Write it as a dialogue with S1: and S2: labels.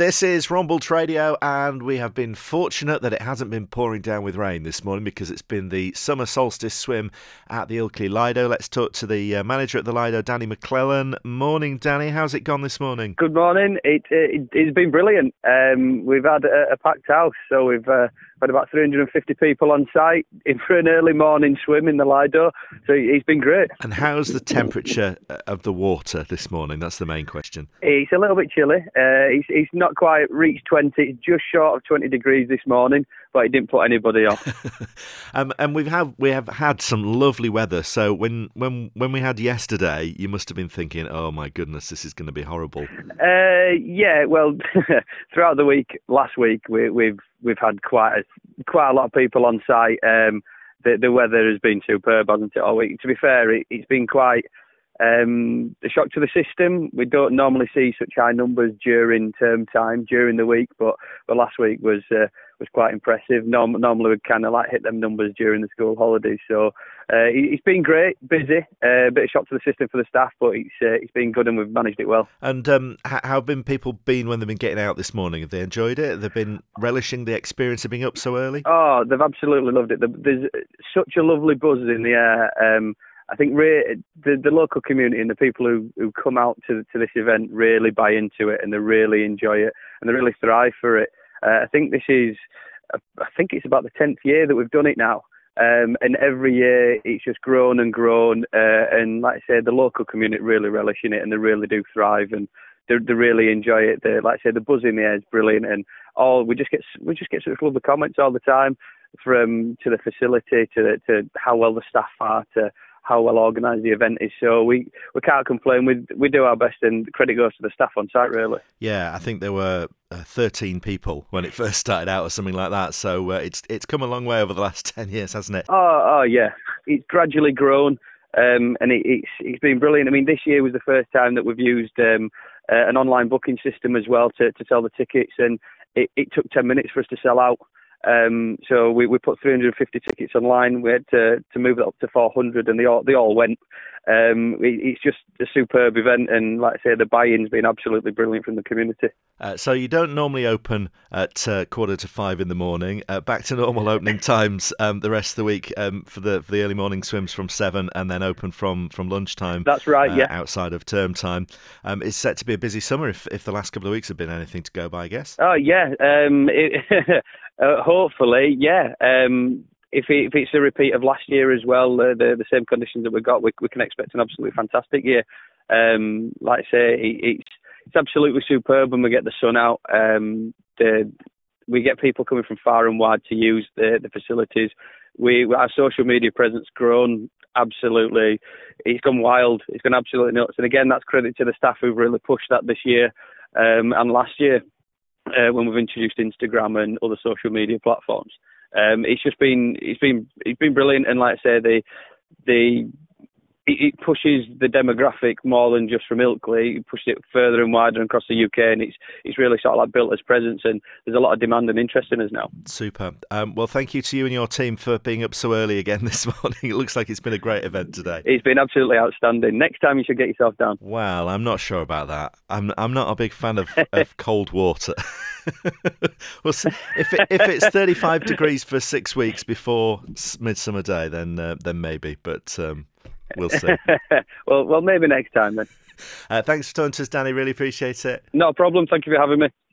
S1: This is Rombalds Radio, and we have been fortunate that it hasn't been pouring down with rain this morning because it's been the summer solstice swim at the Ilkley Lido. Let's talk to the uh, manager at the Lido, Danny McLellan. Morning, Danny. How's it gone this morning?
S2: Good morning. It, it, has been brilliant. Um, we've had a, a, packed house, so we've uh, had about 350 people on site in for an early morning swim in the Lido. So it's been great.
S1: And how's the temperature uh, of the water this morning? That's the main question.
S2: It's a little bit chilly. Uh, it's, it's not quite reached 20, just short of 20 degrees this morning, but it didn't put anybody off.
S1: um, and we've had we have had some lovely weather. So when when when we had yesterday, you must have been thinking, "Oh my goodness, this is going to be horrible."
S2: Uh, yeah. Well, throughout the week, last week we, have we've, we've had quite a quite a lot of people on site. Um, the, the weather has been superb, hasn't it? All week. To be fair, it, it's been quite um, a shock to the system. We don't normally see such high numbers during term time, during the week, but, but last week was uh, was quite impressive. Norm- normally we kind of like hit them numbers during the school holidays. So uh, it's been great, busy, uh, a bit of shock to the system for the staff, but it's uh, it's been good and we've managed it well.
S1: And um, how have been people been when they've been getting out this morning? Have they enjoyed it? They've been relishing the experience of being up so early.
S2: Oh, they've absolutely loved it. There's such a lovely buzz in the air. Um, I think re- the, the local community and the people who, who come out to, to this event really buy into it and they really enjoy it and they really thrive for it. Uh, I think this is, I think it's about the 10th year that we've done it now. Um, and every year it's just grown and grown. Uh, and like I say, the local community really relish in it and they really do thrive and they, they really enjoy it. They, like I say, the buzz in the air is brilliant. And all we just get, we just get such lovely comments all the time from to the facility to, to how well the staff are to how well organised the event is. So we, we can't complain. We we do our best, and credit goes to the staff on site. Really.
S1: Yeah, I think there were uh, 13 people when it first started out, or something like that. So uh, it's it's come a long way over the last 10 years, hasn't it?
S2: Oh, oh yeah, it's gradually grown. Um, and it, it's it's been brilliant. I mean, this year was the first time that we've used um, uh, an online booking system as well to, to sell the tickets, and it, it took ten minutes for us to sell out. Um, so we, we put 350 tickets online. We had to, to move it up to 400, and they all they all went. Um, it, it's just a superb event, and like I say, the buy-in's been absolutely brilliant from the community.
S1: Uh, so you don't normally open at uh, quarter to five in the morning. Uh, back to normal opening times um, the rest of the week um, for the for the early morning swims from seven, and then open from from lunchtime.
S2: That's right.
S1: Uh,
S2: yeah.
S1: Outside of term time, um, it's set to be a busy summer. If if the last couple of weeks have been anything to go by, I guess.
S2: Oh yeah. Um, it, Uh, hopefully, yeah. Um, if, it, if, it's a repeat of last year as well, uh, the, the same conditions that we've got, we, we can expect an absolutely fantastic year. Um, like I say, it, it's it's absolutely superb when we get the sun out. Um, the, we get people coming from far and wide to use the, the facilities. We our social media presence grown absolutely. It's gone wild. It's gone absolutely nuts. And again, that's credit to the staff who've really pushed that this year um, and last year uh, when we've introduced Instagram and other social media platforms. Um, it's just been it's been it's been brilliant, and like I say, the the it, pushes the demographic more than just from Ilkley. It pushes it further and wider across the UK, and it's it's really sort of like built its presence. And there's a lot of demand and interest in us now.
S1: Super. Um, well, thank you to you and your team for being up so early again this morning. It looks like it's been a great event today.
S2: It's been absolutely outstanding. Next time you should get yourself down.
S1: Well, I'm not sure about that. I'm I'm not a big fan of, of cold water. well, if it, if it's 35 degrees for six weeks before Midsummer Day, then uh, then maybe. But um, we'll see.
S2: well, well, maybe next time then.
S1: Uh, thanks for talking to us, Danny. Really appreciate it.
S2: No problem. Thank you for having me.